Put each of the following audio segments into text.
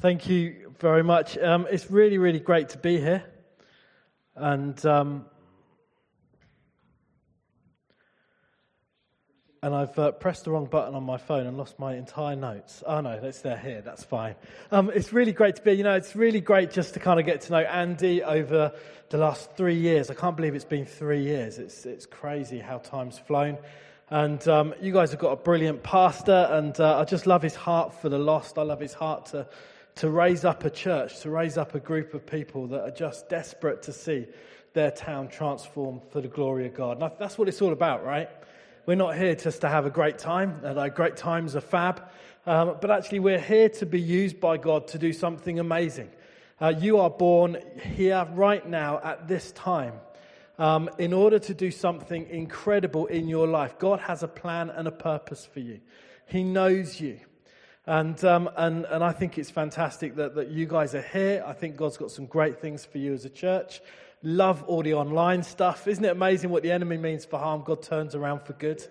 Thank you very much. Um, it's really, really great to be here. And, um, and I've uh, pressed the wrong button on my phone and lost my entire notes. Oh no, it's there here. That's fine. Um, it's really great to be. You know, it's really great just to kind of get to know Andy over the last three years. I can't believe it's been three years. It's it's crazy how time's flown. And um, you guys have got a brilliant pastor, and uh, I just love his heart for the lost. I love his heart to to raise up a church, to raise up a group of people that are just desperate to see their town transformed for the glory of God. And that's what it's all about, right? We're not here just to have a great time, and our great times are fab, um, but actually we're here to be used by God to do something amazing. Uh, you are born here right now at this time um, in order to do something incredible in your life. God has a plan and a purpose for you. He knows you. And, um, and, and I think it's fantastic that, that you guys are here. I think God's got some great things for you as a church. Love all the online stuff. Isn't it amazing what the enemy means for harm? God turns around for good.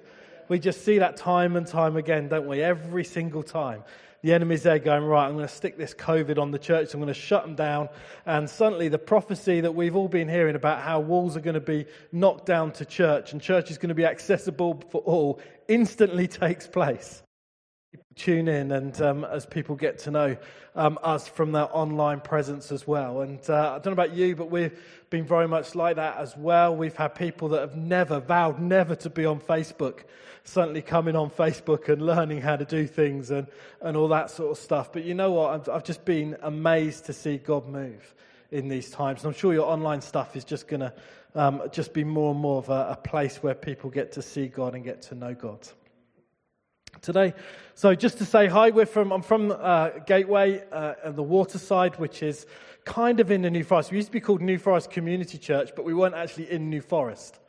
We just see that time and time again, don't we? Every single time. The enemy's there going, right, I'm going to stick this COVID on the church. I'm going to shut them down. And suddenly the prophecy that we've all been hearing about how walls are going to be knocked down to church and church is going to be accessible for all instantly takes place tune in and um, as people get to know um, us from their online presence as well. And uh, I don't know about you, but we've been very much like that as well. We've had people that have never vowed never to be on Facebook, suddenly coming on Facebook and learning how to do things and, and all that sort of stuff. But you know what? I've, I've just been amazed to see God move in these times. And I'm sure your online stuff is just going to um, just be more and more of a, a place where people get to see God and get to know God today. So just to say hi, we're from, I'm from uh, Gateway uh, and the Waterside, which is kind of in the New Forest. We used to be called New Forest Community Church, but we weren't actually in New Forest.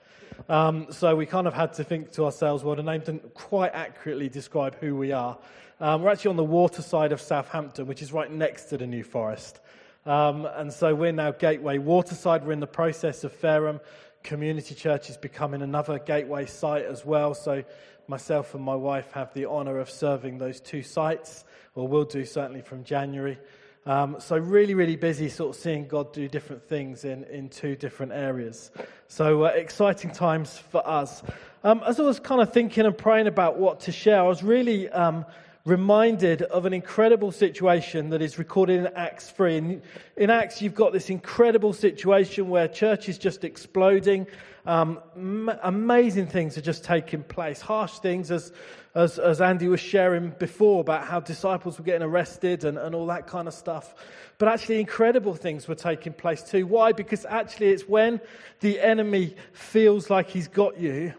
Um, so we kind of had to think to ourselves, well, the name didn't quite accurately describe who we are. Um, we're actually on the water side of Southampton, which is right next to the New Forest. Um, and so we're now Gateway Waterside. We're in the process of Fareham Community Church is becoming another Gateway site as well. So myself and my wife have the honour of serving those two sites, or will do certainly from January. Um, so really, really busy sort of seeing God do different things in, in two different areas. So uh, exciting times for us. Um, as I was kind of thinking and praying about what to share, I was really um, reminded of an incredible situation that is recorded in Acts 3. In, in Acts, you've got this incredible situation where church is just exploding. Um, m- amazing things are just taking place. Harsh things, as, as, as Andy was sharing before about how disciples were getting arrested and, and all that kind of stuff. But actually, incredible things were taking place too. Why? Because actually, it's when the enemy feels like he's got you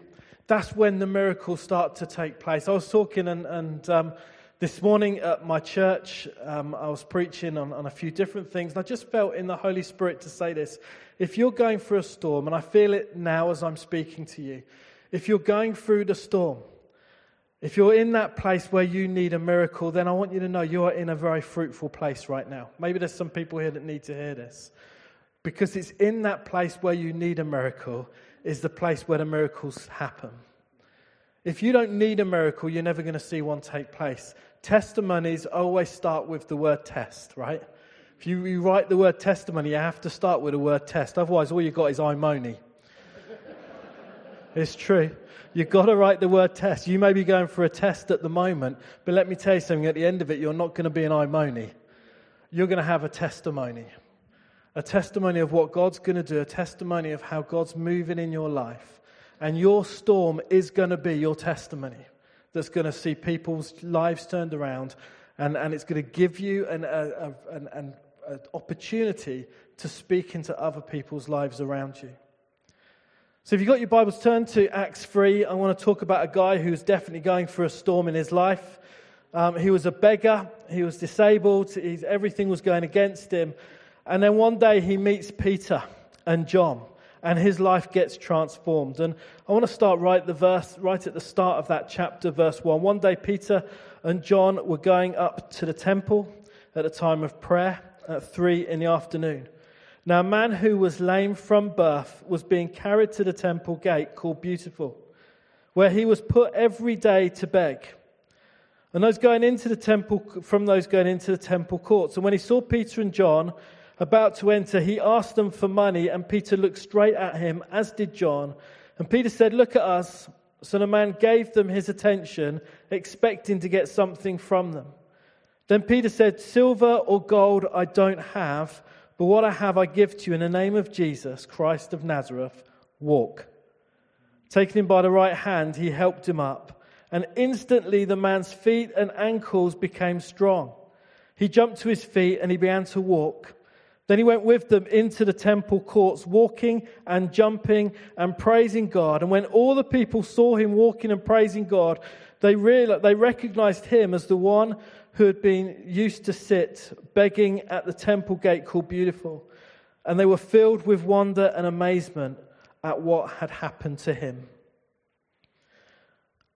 that's when the miracles start to take place. I was talking and, and um, this morning at my church, um, I was preaching on, on a few different things, and I just felt in the Holy Spirit to say this. If you're going through a storm, and I feel it now as I'm speaking to you, if you're going through the storm, if you're in that place where you need a miracle, then I want you to know you are in a very fruitful place right now. Maybe there's some people here that need to hear this. Because it's in that place where you need a miracle, is the place where the miracles happen. If you don't need a miracle, you're never going to see one take place testimonies always start with the word test, right? If you, you write the word testimony, you have to start with the word test. Otherwise, all you've got is imony. it's true. You've got to write the word test. You may be going for a test at the moment, but let me tell you something. At the end of it, you're not going to be an imony. You're going to have a testimony. A testimony of what God's going to do, a testimony of how God's moving in your life. And your storm is going to be your testimony that's going to see people's lives turned around, and, and it's going to give you an, a, an, an, an opportunity to speak into other people's lives around you. So, if you've got your Bibles, turn to Acts 3. I want to talk about a guy who's definitely going through a storm in his life. Um, he was a beggar, he was disabled, everything was going against him. And then one day he meets Peter and John and his life gets transformed. And I want to start right the verse right at the start of that chapter, verse one. One day, Peter and John were going up to the temple at a time of prayer at three in the afternoon. Now, a man who was lame from birth was being carried to the temple gate called Beautiful, where he was put every day to beg. and those going into the temple, from those going into the temple courts. And when he saw Peter and John about to enter, he asked them for money, and Peter looked straight at him, as did John. And Peter said, Look at us. So the man gave them his attention, expecting to get something from them. Then Peter said, Silver or gold I don't have, but what I have I give to you in the name of Jesus, Christ of Nazareth. Walk. Taking him by the right hand, he helped him up and instantly the man's feet and ankles became strong. He jumped to his feet and he began to walk. Then he went with them into the temple courts, walking and jumping and praising God. And when all the people saw him walking and praising God, they, realized, they recognized him as the one who had been used to sit begging at the temple gate called Beautiful. And they were filled with wonder and amazement at what had happened to him.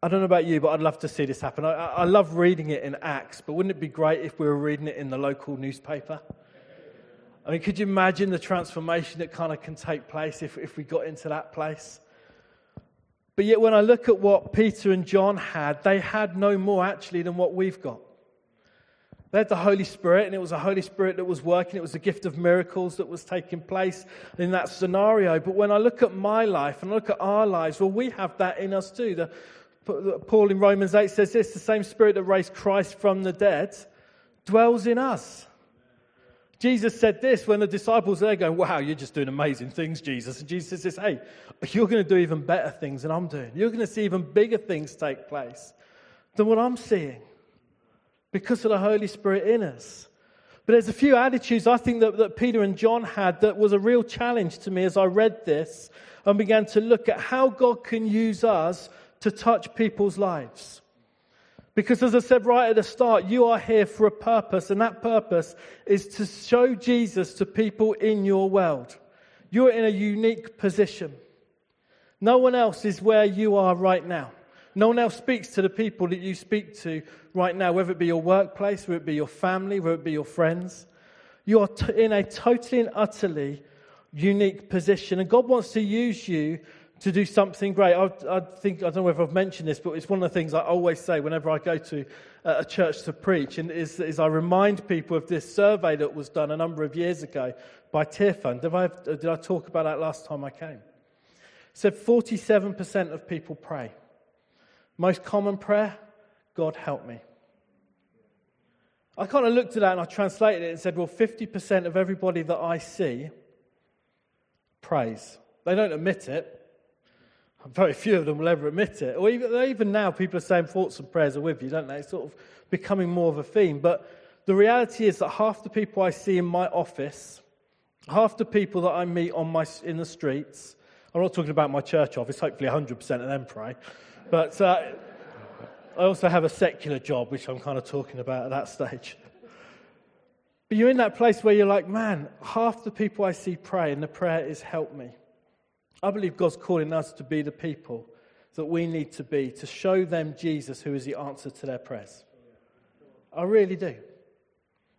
I don't know about you, but I'd love to see this happen. I, I, love reading it in Acts, but wouldn't it be great if we were reading it in the local newspaper? I mean, could you imagine the transformation that kind of can take place if, if we got into that place? But yet, when I look at what Peter and John had, they had no more actually than what we've got. They had the Holy Spirit, and it was a Holy Spirit that was working. It was the gift of miracles that was taking place in that scenario. But when I look at my life and I look at our lives, well, we have that in us too. The, Paul in Romans 8 says this the same spirit that raised Christ from the dead dwells in us. Jesus said this when the disciples are there going, Wow, you're just doing amazing things, Jesus. And Jesus says, Hey, you're going to do even better things than I'm doing. You're going to see even bigger things take place than what I'm seeing because of the Holy Spirit in us. But there's a few attitudes I think that, that Peter and John had that was a real challenge to me as I read this and began to look at how God can use us to touch people's lives. Because as I said right at the start, you are here for a purpose, and that purpose is to show Jesus to people in your world. You're in a unique position. No one else is where you are right now. No one else speaks to the people that you speak to right now, whether it be your workplace, whether it be your family, whether it be your friends. You are t- in a totally and utterly unique position, and God wants to use you to do something great. I, I, think, I don't know whether I've mentioned this, but it's one of the things I always say whenever I go to a church to preach, and is, is I remind people of this survey that was done a number of years ago by Tearfund. Did I, did I talk about that last time I came? It said 47% of people pray. Most common prayer, God help me. I kind of looked at that and I translated it and said, well, 50% of everybody that I see prays. They don't admit it, very few of them will ever admit it. Or even, even now, people are saying thoughts and prayers are with you, don't they? It's sort of becoming more of a theme. But the reality is that half the people I see in my office, half the people that I meet on my, in the streets, I'm not talking about my church office, hopefully 100% of them pray. But uh, I also have a secular job, which I'm kind of talking about at that stage. But you're in that place where you're like, man, half the people I see pray, and the prayer is help me. I believe God's calling us to be the people that we need to be to show them Jesus, who is the answer to their prayers. I really do.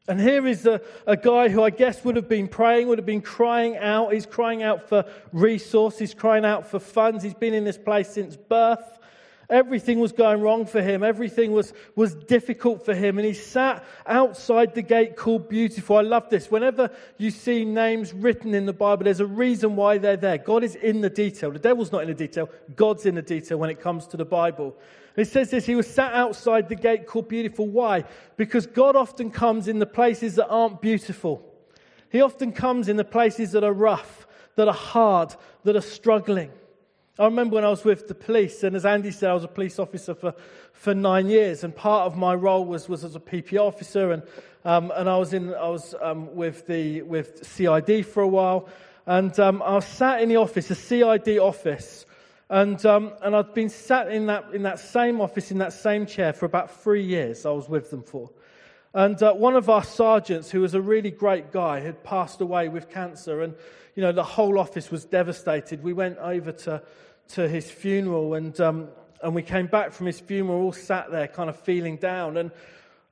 And here is a, a guy who I guess would have been praying, would have been crying out. He's crying out for resources, crying out for funds. He's been in this place since birth. Everything was going wrong for him. Everything was, was difficult for him. And he sat outside the gate called Beautiful. I love this. Whenever you see names written in the Bible, there's a reason why they're there. God is in the detail. The devil's not in the detail. God's in the detail when it comes to the Bible. And it says this, he was sat outside the gate called Beautiful. Why? Because God often comes in the places that aren't beautiful. He often comes in the places that are rough, that are hard, that are struggling. I remember when I was with the police, and as Andy said, I was a police officer for, for nine years, and part of my role was, was as a PP officer, and, um, and I was, in, I was um, with, the, with CID for a while, and um, I was sat in the office, a CID office, and, um, and I'd been sat in that, in that same office, in that same chair for about three years, I was with them for. And uh, one of our sergeants, who was a really great guy, had passed away with cancer, and you know the whole office was devastated. We went over to to his funeral, and, um, and we came back from his funeral, all sat there kind of feeling down. And,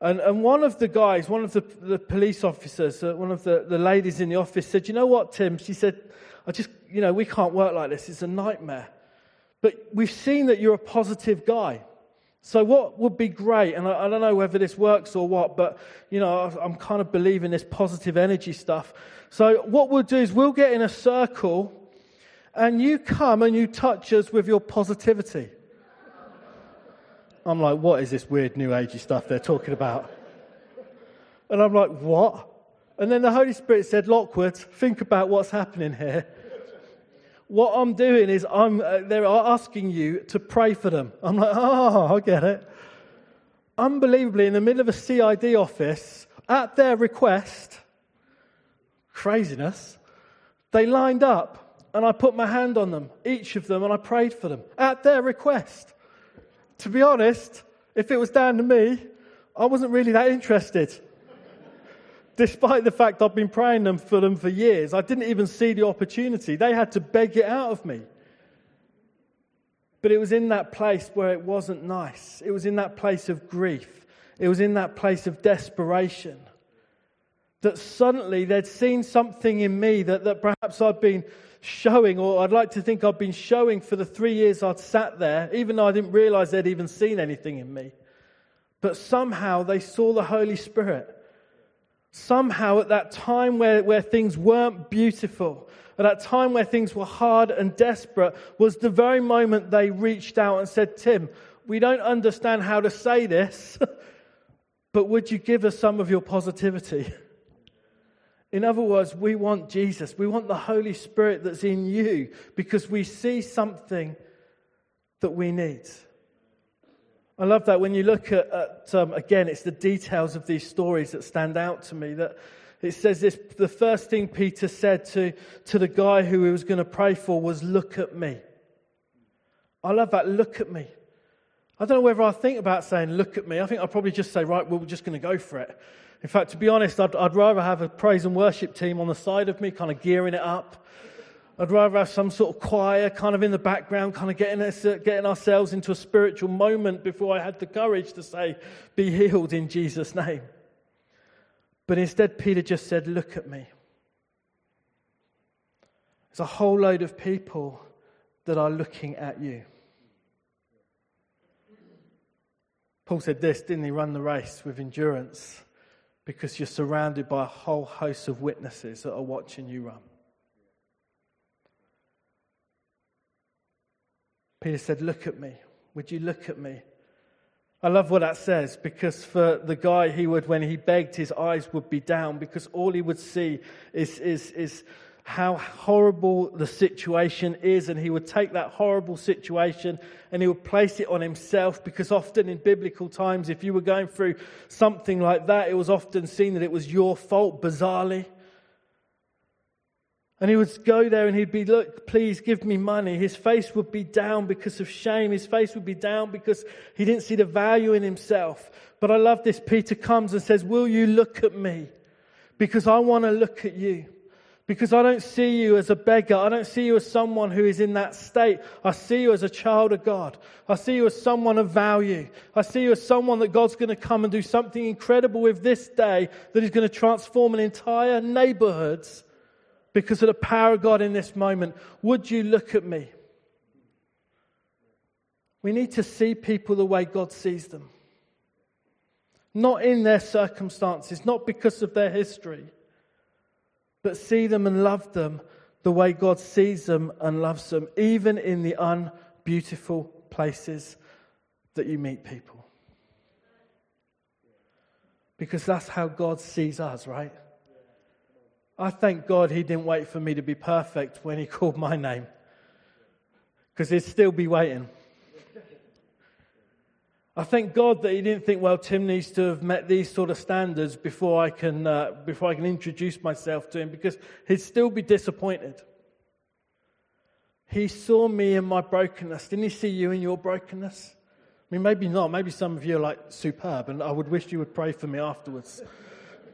and, and one of the guys, one of the, the police officers, uh, one of the, the ladies in the office said, You know what, Tim? She said, I just, you know, we can't work like this. It's a nightmare. But we've seen that you're a positive guy. So, what would be great, and I, I, don't know whether this works or what, but you know, I'm kind of believing this positive energy stuff. So, what we'll do is we'll get in a circle, and you come and you touch us with your positivity. I'm like, what is this weird new agey stuff they're talking about? And I'm like, what? And then the Holy Spirit said, Lockwood, think about what's happening here. What I'm doing is I'm, uh, they're asking you to pray for them. I'm like, oh, I get it. Unbelievably, in the middle of a CID office, at their request, craziness, they lined up and I put my hand on them, each of them, and I prayed for them at their request. To be honest, if it was down to me, I wasn't really that interested despite the fact I've been praying them for them for years, I didn't even see the opportunity. They had to beg it out of me. But it was in that place where it wasn't nice. It was in that place of grief. It was in that place of desperation that suddenly they'd seen something in me that, that perhaps I'd been showing, or I'd like to think I'd been showing for the three years I'd sat there, even though I didn't realize they'd even seen anything in me. But somehow they saw the Holy Spirit somehow at that time where, where things weren't beautiful, at that time where things were hard and desperate, was the very moment they reached out and said, Tim, we don't understand how to say this, but would you give us some of your positivity? In other words, we want Jesus. We want the Holy Spirit that's in you because we see something that we need. I love that when you look at, at um, again, it's the details of these stories that stand out to me. That it says this the first thing Peter said to, to the guy who he was going to pray for was, Look at me. I love that, look at me. I don't know whether I think about saying, Look at me. I think I'll probably just say, Right, well, we're just going to go for it. In fact, to be honest, I'd, I'd rather have a praise and worship team on the side of me, kind of gearing it up. I'd rather have some sort of choir kind of in the background, kind of getting, us, getting ourselves into a spiritual moment before I had the courage to say, Be healed in Jesus' name. But instead, Peter just said, Look at me. There's a whole load of people that are looking at you. Paul said this, didn't he? Run the race with endurance because you're surrounded by a whole host of witnesses that are watching you run. Peter said, Look at me. Would you look at me? I love what that says because for the guy, he would, when he begged, his eyes would be down because all he would see is, is, is how horrible the situation is. And he would take that horrible situation and he would place it on himself because often in biblical times, if you were going through something like that, it was often seen that it was your fault, bizarrely. And he would go there and he'd be, Look, please give me money. His face would be down because of shame. His face would be down because he didn't see the value in himself. But I love this. Peter comes and says, Will you look at me? Because I want to look at you. Because I don't see you as a beggar. I don't see you as someone who is in that state. I see you as a child of God. I see you as someone of value. I see you as someone that God's going to come and do something incredible with this day that is going to transform an entire neighborhoods because of the power of God in this moment. Would you look at me? We need to see people the way God sees them. Not in their circumstances, not because of their history, but see them and love them the way God sees them and loves them, even in the unbeautiful places that you meet people. Because that's how God sees us, right? I thank God he didn't wait for me to be perfect when he called my name, because he'd still be waiting. I thank God that he didn't think, well, Tim needs to have met these sort of standards before I can, uh, before I can introduce myself to him, because he'd still be disappointed. He saw me in my brokenness. Didn't he see you in your brokenness? I mean, maybe not. Maybe some of you are like superb, and I would wish you would pray for me afterwards.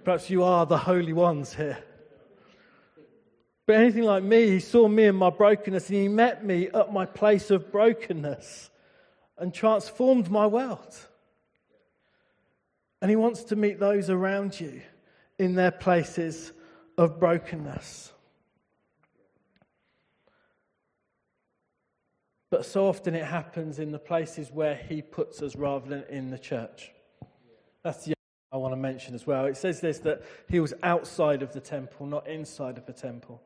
Perhaps you are the holy ones here. But anything like me, he saw me in my brokenness and he met me at my place of brokenness and transformed my world. And he wants to meet those around you in their places of brokenness. But so often it happens in the places where He puts us rather than in the church. That's the I want to mention as well. It says this that He was outside of the temple, not inside of the temple.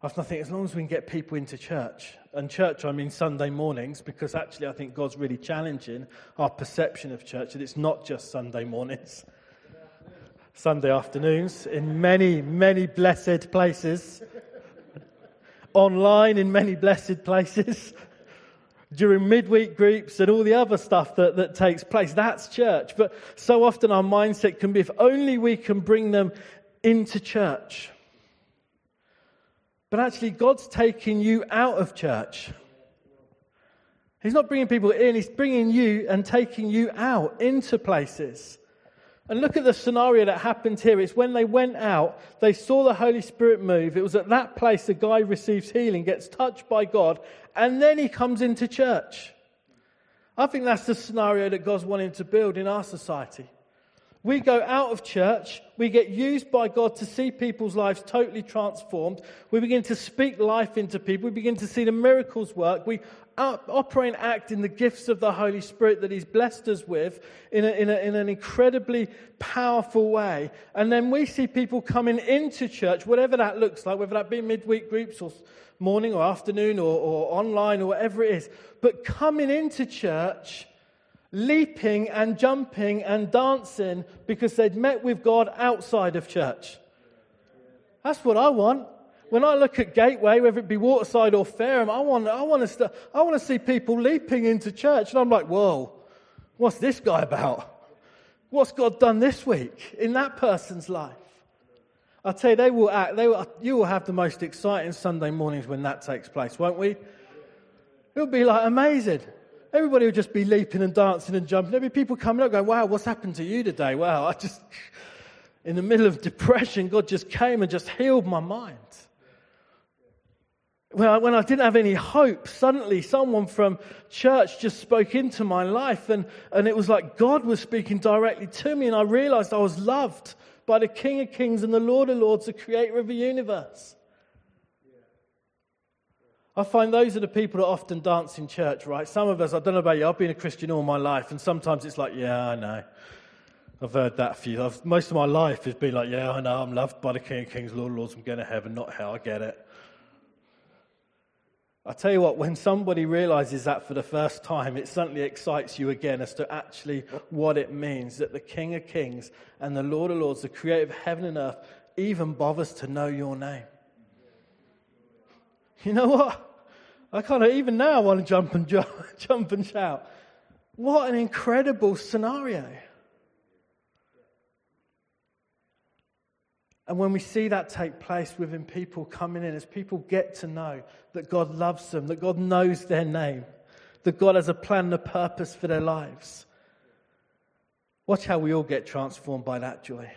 I think as long as we can get people into church, and church I mean Sunday mornings, because actually I think God's really challenging our perception of church, that it's not just Sunday mornings. Sunday afternoons in many, many blessed places, online in many blessed places, during midweek groups and all the other stuff that, that takes place. That's church. But so often our mindset can be if only we can bring them into church. But actually, God's taking you out of church. He's not bringing people in, He's bringing you and taking you out into places. And look at the scenario that happened here. It's when they went out, they saw the Holy Spirit move. It was at that place the guy receives healing, gets touched by God, and then he comes into church. I think that's the scenario that God's wanting to build in our society. We go out of church, we get used by God to see people's lives totally transformed. We begin to speak life into people. We begin to see the miracles work. We operate and act in the gifts of the Holy Spirit that He's blessed us with in, a, in, a, in an incredibly powerful way. And then we see people coming into church, whatever that looks like, whether that be midweek groups or morning or afternoon or, or online or whatever it is, but coming into church leaping and jumping and dancing because they'd met with God outside of church. That's what I want. When I look at Gateway, whether it be Waterside or Fareham, I want, I want, to, st- I want to see people leaping into church. And I'm like, whoa, what's this guy about? What's God done this week in that person's life? I tell you, they will act, they will, you will have the most exciting Sunday mornings when that takes place, won't we? It'll be like amazing. Everybody would just be leaping and dancing and jumping. There'd be people coming up going, Wow, what's happened to you today? Wow, I just, in the middle of depression, God just came and just healed my mind. When I, when I didn't have any hope, suddenly someone from church just spoke into my life, and, and it was like God was speaking directly to me, and I realized I was loved by the King of Kings and the Lord of Lords, the creator of the universe. I find those are the people that often dance in church, right? Some of us, I don't know about you, I've been a Christian all my life, and sometimes it's like, yeah, I know. I've heard that for you. I've, most of my life has been like, yeah, I know, I'm loved by the King of Kings, Lord of Lords, I'm going to heaven, not hell, I get it. I tell you what, when somebody realizes that for the first time, it suddenly excites you again as to actually what it means that the King of Kings and the Lord of Lords, the creator of heaven and earth, even bothers to know your name. You know what? I kind of, even now, I want to jump and jump, jump and shout. What an incredible scenario. And when we see that take place within people coming in, as people get to know that God loves them, that God knows their name, that God has a plan and a purpose for their lives, watch how we all get transformed by that joy.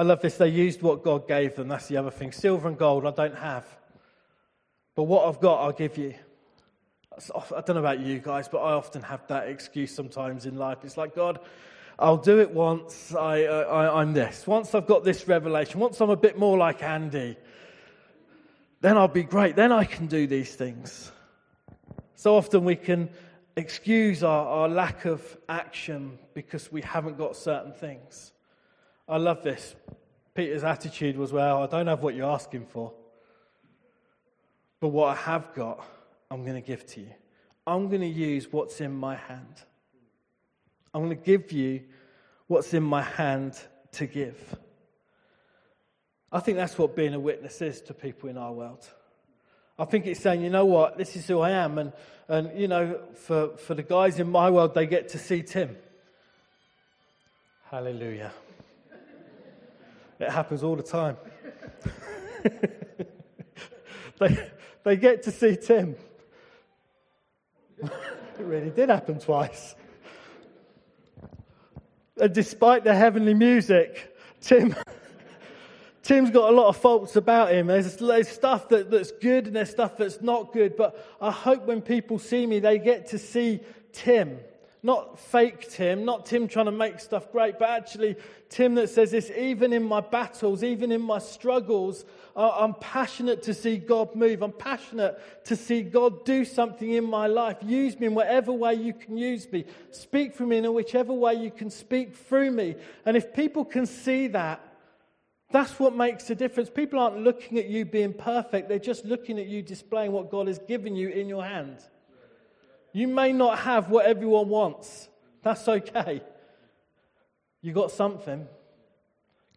I love this. They used what God gave them. That's the other thing. Silver and gold I don't have. But what I've got, I'll give you. I don't know about you guys, but I often have that excuse sometimes in life. It's like, God, I'll do it once I, uh, I, I'm this. Once I've got this revelation, once I'm a bit more like Andy, then I'll be great. Then I can do these things. So often we can excuse our, our lack of action because we haven't got certain things. I love this. Peter's attitude was, Well, I don't have what you're asking for, but what I have got, I'm going to give to you. I'm going to use what's in my hand. I'm going to give you what's in my hand to give. I think that's what being a witness is to people in our world. I think it's saying, you know what, this is who I am. And, and you know, for, for the guys in my world, they get to see Tim. Hallelujah. It happens all the time. they, they get to see Tim. it really did happen twice. And despite the heavenly music, Tim, Tim's got a lot of faults about him. There's, there's stuff that, that's good and there's stuff that's not good. But I hope when people see me, they get to see Tim Not fake Tim, not Tim trying to make stuff great, but actually Tim that says this even in my battles, even in my struggles, I'm passionate to see God move. I'm passionate to see God do something in my life. Use me in whatever way you can use me. Speak for me in whichever way you can speak through me. And if people can see that, that's what makes a difference. People aren't looking at you being perfect, they're just looking at you displaying what God has given you in your hand. You may not have what everyone wants. That's okay. You got something.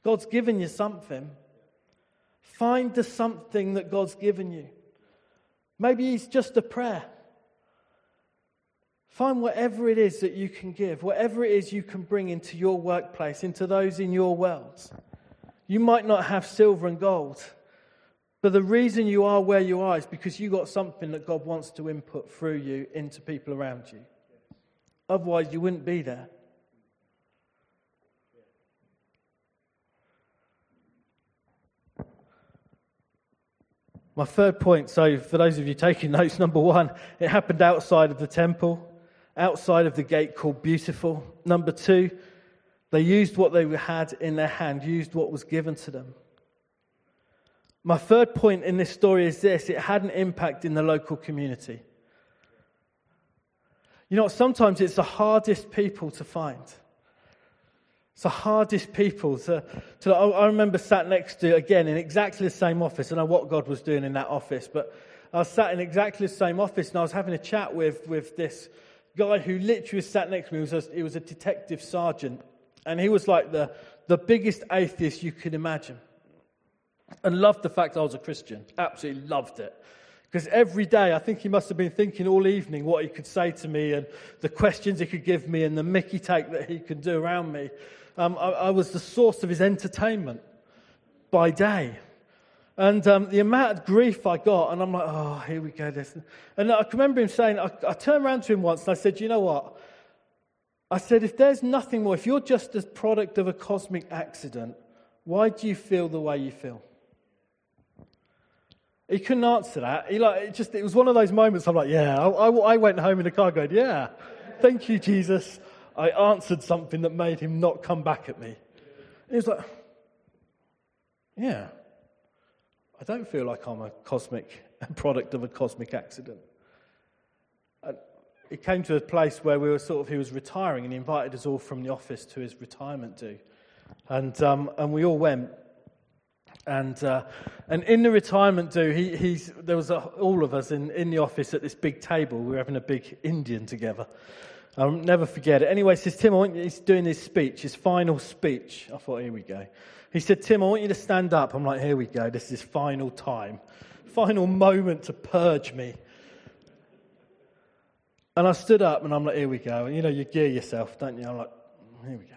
God's given you something. Find the something that God's given you. Maybe it's just a prayer. Find whatever it is that you can give, whatever it is you can bring into your workplace, into those in your world. You might not have silver and gold, but the reason you are where you are is because you got something that God wants to input through you into people around you. Otherwise, you wouldn't be there. My third point, so for those of you taking notes, number one, it happened outside of the temple, outside of the gate called Beautiful. Number two, they used what they had in their hand, used what was given to them. My third point in this story is this it had an impact in the local community. You know, sometimes it's the hardest people to find. It's the hardest people to, to. I remember sat next to, again, in exactly the same office. I know what God was doing in that office, but I was sat in exactly the same office and I was having a chat with, with this guy who literally sat next to me. He was a, he was a detective sergeant. And he was like the, the biggest atheist you could imagine. And loved the fact I was a Christian. Absolutely loved it. Because every day, I think he must have been thinking all evening what he could say to me and the questions he could give me and the Mickey take that he could do around me. Um, I, I, was the source of his entertainment by day. And um, the amount of grief I got, and I'm like, oh, here we go. This. And I remember him saying, I, I turned around to him once and I said, you know what? I said, if there's nothing more, if you're just a product of a cosmic accident, why do you feel the way you feel? He couldn't answer that. He like it just it was one of those moments. I'm like, yeah. I, I, I went home in the car going, yeah. Thank you, Jesus. I answered something that made him not come back at me. He was like, yeah. I don't feel like I'm a cosmic a product of a cosmic accident. And it came to a place where we were sort of he was retiring, and he invited us all from the office to his retirement do, and um, and we all went. And, uh, and in the retirement do, he, he's, there was a, all of us in, in the office at this big table. We were having a big Indian together. I'll never forget it. Anyway, says, Tim, I want you, he's doing his speech, his final speech. I thought, here we go. He said, Tim, I want you to stand up. I'm like, here we go. This is final time, final moment to purge me. And I stood up and I'm like, here we go. And you know, you gear yourself, don't you? I'm like, here we go.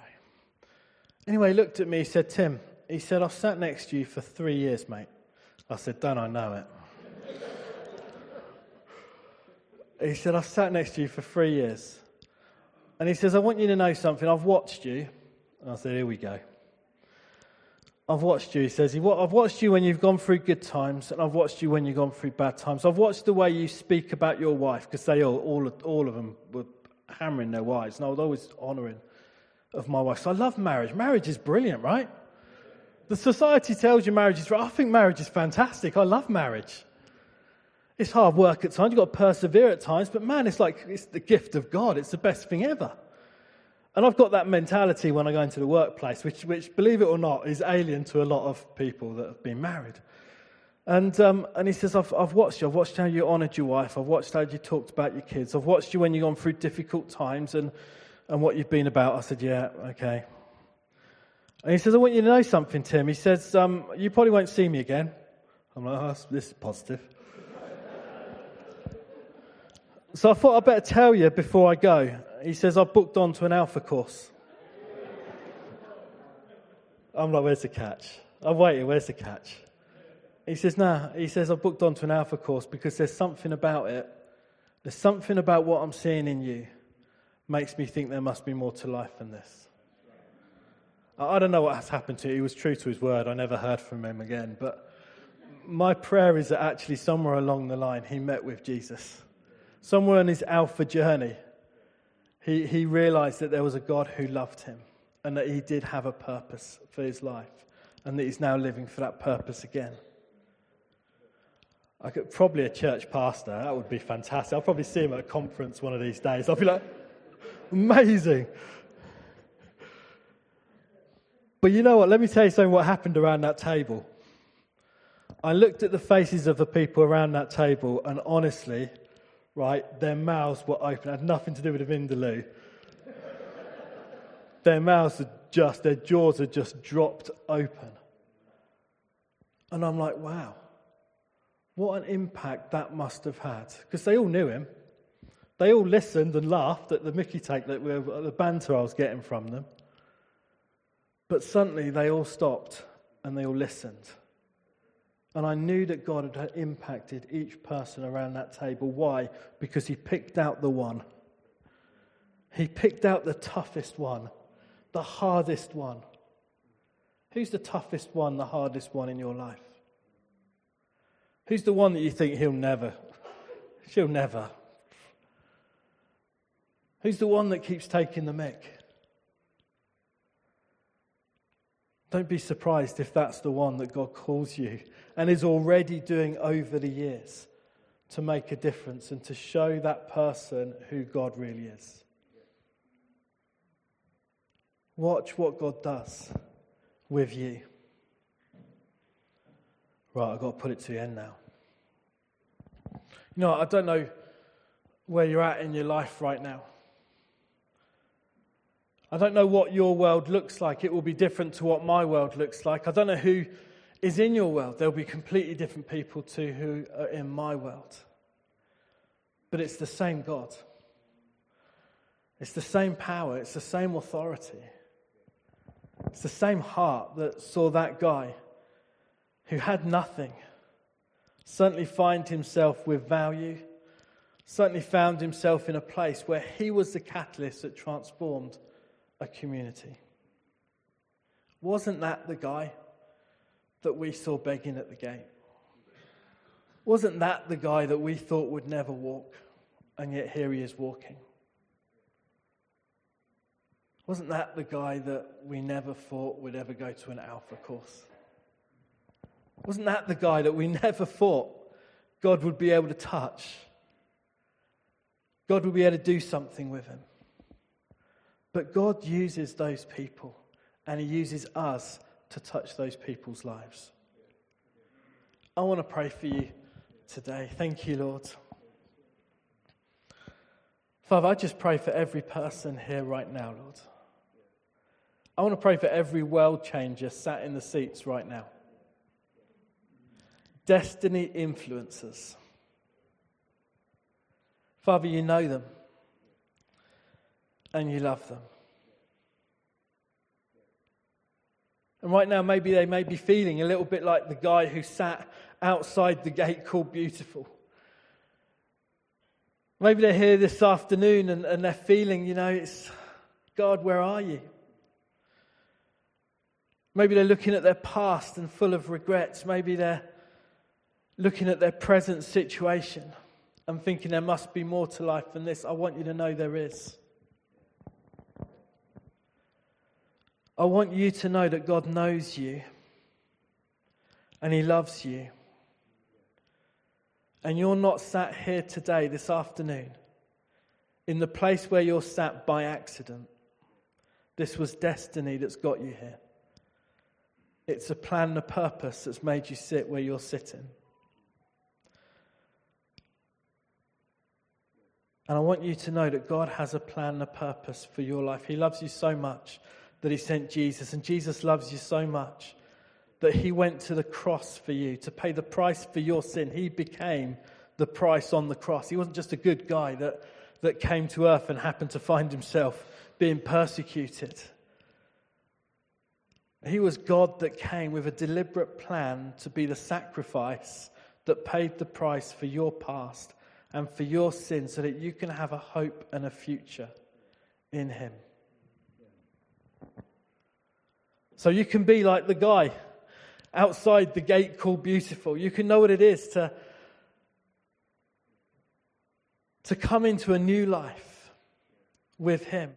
Anyway, he looked at me, he said, Tim, he said, I've sat next to you for three years, mate. I said, Don't I know it? he said, I've sat next to you for three years. And he says, I want you to know something. I've watched you. And I said, Here we go. I've watched you, he says. I've watched you when you've gone through good times, and I've watched you when you've gone through bad times. I've watched the way you speak about your wife, because they all, all, all of them were hammering their wives, and I was always honouring of my wife. So I love marriage. Marriage is brilliant, right? The society tells you marriage is right. I think marriage is fantastic. I love marriage. It's hard work at times. You've got to persevere at times, but man, it's like it's the gift of God. It's the best thing ever. And I've got that mentality when I go into the workplace, which, which believe it or not, is alien to a lot of people that have been married. And, um, and he says, I've, I've watched you. I've watched how you honoured your wife. I've watched how you talked about your kids. I've watched you when you've gone through difficult times and, and what you've been about. I said, Yeah, okay. And he says, I want you to know something, Tim. He says, um, You probably won't see me again. I'm like, oh, this is positive. so I thought I'd better tell you before I go. He says, I've booked onto an alpha course. I'm like, where's the catch? I'm waiting, where's the catch? He says, nah. He says, I've booked onto an alpha course because there's something about it. There's something about what I'm seeing in you makes me think there must be more to life than this. I don't know what has happened to him. He was true to his word. I never heard from him again. But my prayer is that actually somewhere along the line he met with Jesus. Somewhere on his alpha journey, he, he realized that there was a God who loved him and that he did have a purpose for his life and that he's now living for that purpose again. I could probably a church pastor, that would be fantastic. I'll probably see him at a conference one of these days. I'll be like, amazing. But you know what? Let me tell you something what happened around that table. I looked at the faces of the people around that table, and honestly, right, their mouths were open. It had nothing to do with the Vindaloo. their mouths had just, their jaws had just dropped open. And I'm like, wow, what an impact that must have had. Because they all knew him. They all listened and laughed at the Mickey take that were, the banter I was getting from them. But suddenly they all stopped and they all listened. And I knew that God had impacted each person around that table. Why? Because He picked out the one. He picked out the toughest one, the hardest one. Who's the toughest one, the hardest one in your life? Who's the one that you think he'll never? She'll never. Who's the one that keeps taking the mick? Don't be surprised if that's the one that God calls you and is already doing over the years to make a difference and to show that person who God really is. Watch what God does with you. Right, I've got to put it to the end now. You know, I don't know where you're at in your life right now. I don't know what your world looks like. It will be different to what my world looks like. I don't know who is in your world. There'll be completely different people to who are in my world. But it's the same God. It's the same power. It's the same authority. It's the same heart that saw that guy who had nothing suddenly find himself with value, suddenly found himself in a place where he was the catalyst that transformed a community. Wasn't that the guy that we saw begging at the gate? Wasn't that the guy that we thought would never walk, and yet here he is walking? Wasn't that the guy that we never thought would ever go to an alpha course? Wasn't that the guy that we never thought God would be able to touch? God would be able to do something with him. But God uses those people and He uses us to touch those people's lives. I want to pray for you today. Thank you, Lord. Father, I just pray for every person here right now, Lord. I want to pray for every world changer sat in the seats right now. Destiny influencers. Father, you know them and you love them. And right now, maybe they may be feeling a little bit like the guy who sat outside the gate called Beautiful. Maybe they're here this afternoon and, and they're feeling, you know, it's God, where are you? Maybe they're looking at their past and full of regrets. Maybe they're looking at their present situation and thinking there must be more to life than this. I want you to know there is. I want you to know that God knows you and He loves you. And you're not sat here today, this afternoon, in the place where you're sat by accident. This was destiny that's got you here. It's a plan and a purpose that's made you sit where you're sitting. And I want you to know that God has a plan and a purpose for your life. He loves you so much that he sent Jesus. And Jesus loves you so much that he went to the cross for you to pay the price for your sin. He became the price on the cross. He wasn't just a good guy that, that came to earth and happened to find himself being persecuted. He was God that came with a deliberate plan to be the sacrifice that paid the price for your past and for your sin so that you can have a hope and a future in Him. So you can be like the guy outside the gate called beautiful. You can know what it is to, to come into a new life with Him.